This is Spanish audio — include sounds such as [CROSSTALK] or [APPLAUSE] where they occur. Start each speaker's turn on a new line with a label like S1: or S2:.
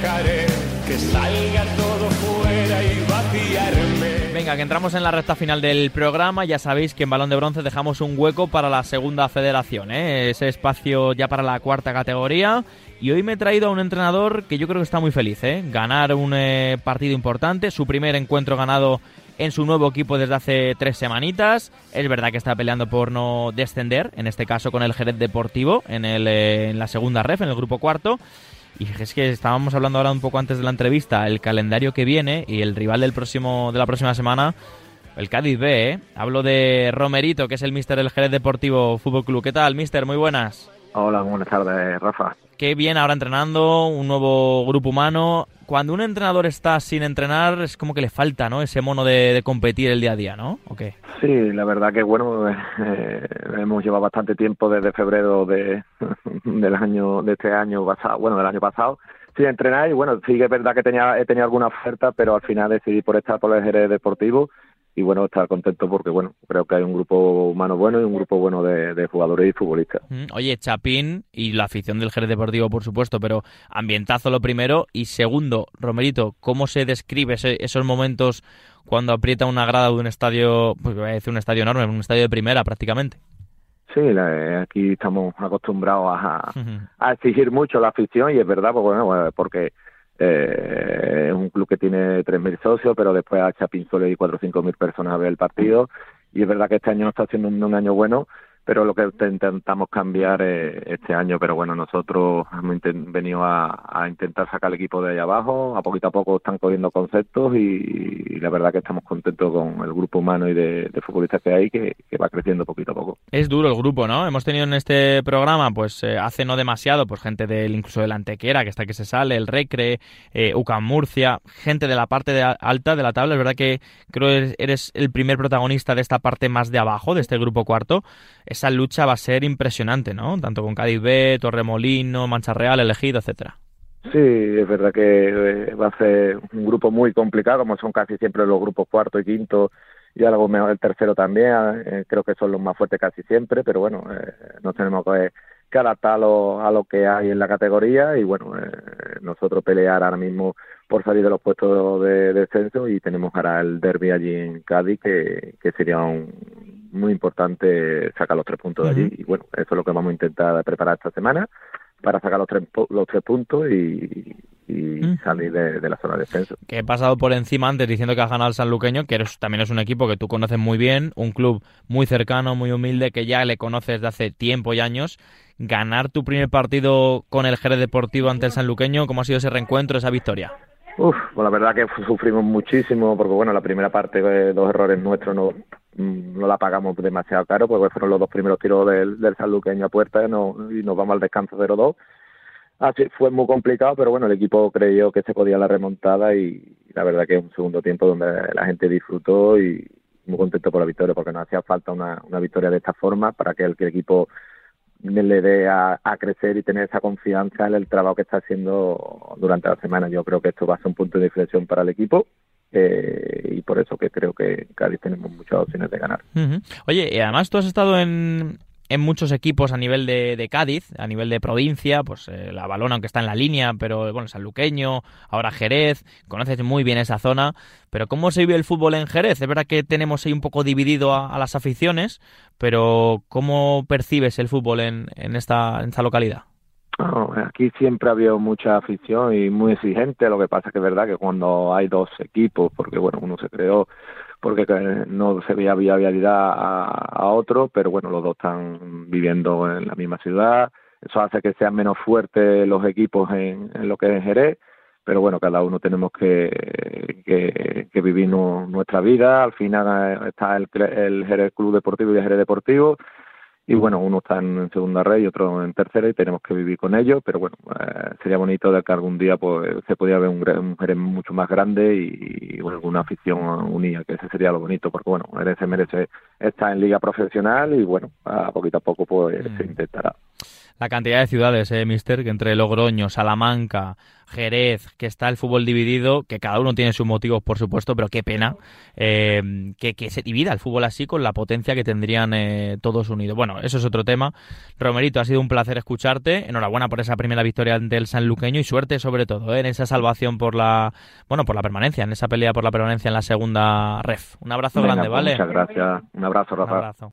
S1: dejaré que salga todo fuera y vaciarme.
S2: Venga, que entramos en la recta final del programa. Ya sabéis que en Balón de Bronce dejamos un hueco para la segunda federación, ¿eh? ese espacio ya para la cuarta categoría. Y hoy me he traído a un entrenador que yo creo que está muy feliz. ¿eh? Ganar un eh, partido importante, su primer encuentro ganado en su nuevo equipo desde hace tres semanitas. Es verdad que está peleando por no descender, en este caso con el Jerez Deportivo en, el, en la segunda ref, en el grupo cuarto. Y es que estábamos hablando ahora un poco antes de la entrevista, el calendario que viene y el rival del próximo, de la próxima semana, el Cádiz B, ¿eh? Hablo de Romerito, que es el mister del Jerez Deportivo Fútbol Club. ¿Qué tal, mister? Muy buenas.
S3: Hola, buenas tardes, Rafa.
S2: Qué bien ahora entrenando, un nuevo grupo humano. Cuando un entrenador está sin entrenar, es como que le falta, ¿no? Ese mono de, competir el día a día, ¿no? ¿O qué?
S3: Sí, la verdad que, bueno, eh, hemos llevado bastante tiempo desde febrero de, [LAUGHS] del año, de este año pasado, bueno, del año pasado, sin entrenar. Y bueno, sí que es verdad que tenía, he tenido alguna oferta, pero al final decidí por estar por el Jerez Deportivo y bueno, estar contento porque bueno, creo que hay un grupo humano bueno y un grupo bueno de, jugadores y futbolistas.
S2: Mm, oye, Chapín y la afición del Jerez Deportivo, por supuesto, pero ambientazo lo primero y segundo, Romerito, ¿cómo se describe esos momentos cuando aprieta una grada de un estadio, pues voy a decir un estadio enorme, un estadio de primera prácticamente?
S3: Sí, aquí estamos acostumbrados a, a exigir mucho la afición y es verdad, pues, bueno, porque eh, es un club que tiene 3.000 socios, pero después a Chapín suele ir 4 o 5.000 personas a ver el partido. Y es verdad que este año está siendo un año bueno, pero lo que intentamos cambiar este año, pero bueno, nosotros hemos venido a, intentar sacar el equipo de ahí abajo, a poquito a poco están cogiendo conceptos y, la verdad que estamos contentos con el grupo humano y de, futbolistas que hay, que, va creciendo poquito a poco.
S2: Es duro el grupo, ¿no? Hemos tenido en este programa, pues eh, hace no demasiado, pues gente del incluso de la Antequera, que está que se sale, el Recre, eh, UCAM Murcia, gente de la parte de alta de la tabla, es verdad que creo que eres el primer protagonista de esta parte más de abajo, de este grupo cuarto esa lucha va a ser impresionante, ¿no? Tanto con Cádiz B, Torremolino, Mancha Real, Elegido, etcétera.
S3: Sí, es verdad que eh, va a ser un grupo muy complicado, como son casi siempre los grupos cuarto y quinto, y algo mejor el tercero también, eh, creo que son los más fuertes casi siempre, pero bueno, eh, nos tenemos que, que adaptar a lo, que hay en la categoría y bueno, nosotros pelear ahora mismo por salir de los puestos de, descenso y tenemos ahora el derby allí en Cádiz que, que sería un, muy importante sacar los tres puntos de allí y bueno, eso es lo que vamos a intentar preparar esta semana para sacar los tres, los tres puntos y, salir de, la zona de descenso.
S2: Que he pasado por encima antes diciendo que has ganado el Sanluqueño, que también es un equipo que tú conoces muy bien, un club muy cercano, muy humilde, que ya le conoces de hace tiempo y años. Ganar tu primer partido con el Jerez Deportivo ante el Sanluqueño, ¿cómo ha sido ese reencuentro, esa victoria?
S3: Uf, pues la verdad que sufrimos muchísimo porque bueno, la primera parte, dos errores nuestros no, no la pagamos demasiado caro, porque fueron los dos primeros tiros del, del Sanluqueño a puerta y nos vamos al descanso 0-2. Así fue muy complicado, pero bueno, el equipo creyó que se podía la remontada y la verdad que es un segundo tiempo donde la gente disfrutó y muy contento por la victoria, porque nos hacía falta una, una victoria de esta forma para que el, que el equipo le dé a, a, crecer y tener esa confianza en el trabajo que está haciendo durante la semana. Yo creo que esto va a ser un punto de inflexión para el equipo eh, y por eso que creo que Cádiz tenemos muchas opciones de ganar.
S2: Oye, y además tú has estado en, en muchos equipos a nivel de, Cádiz, a nivel de provincia, pues eh, la Balona, aunque está en la línea, pero bueno, Sanluqueño, ahora Jerez, conoces muy bien esa zona, pero ¿cómo se vive el fútbol en Jerez? Es verdad que tenemos ahí un poco dividido a, las aficiones, pero ¿cómo percibes el fútbol en, en, esta, en esta localidad?
S3: Aquí siempre ha habido mucha afición y muy exigente. Lo que pasa es que es verdad que cuando hay dos equipos, porque bueno, uno se creó porque no se veía viabilidad a, a otro, pero bueno, los dos están viviendo en la misma ciudad. Eso hace que sean menos fuertes los equipos en, lo que es Jerez, pero bueno, cada uno tenemos que, que, vivir nuestra vida. Al final está el, el Jerez Club Deportivo y el Jerez Deportivo y bueno, uno está en segunda red y otro en tercera y tenemos que vivir con ello, pero bueno, eh, sería bonito de que algún día pues se pudiera ver un, un Jerez mucho más grande y, y alguna afición unida, que ese sería lo bonito, porque bueno, Jerez se merece estar en liga profesional y bueno, a poquito a poco pues se mm. intentará.
S2: La cantidad de ciudades, eh, mister, que entre Logroño, Salamanca, Jerez, que está el fútbol dividido, que cada uno tiene sus motivos, por supuesto, pero qué pena eh, que, se divida el fútbol así con la potencia que tendrían eh, todos unidos. Bueno, eso es otro tema. Romerito, ha sido un placer escucharte. Enhorabuena por esa primera victoria del Sanluqueño y suerte sobre todo en esa salvación por la, bueno, por la permanencia, en esa pelea por la permanencia en la segunda ref. Un abrazo grande,
S3: pues
S2: ¿vale?
S3: Muchas gracias. Un abrazo, Rafa.
S2: Un abrazo.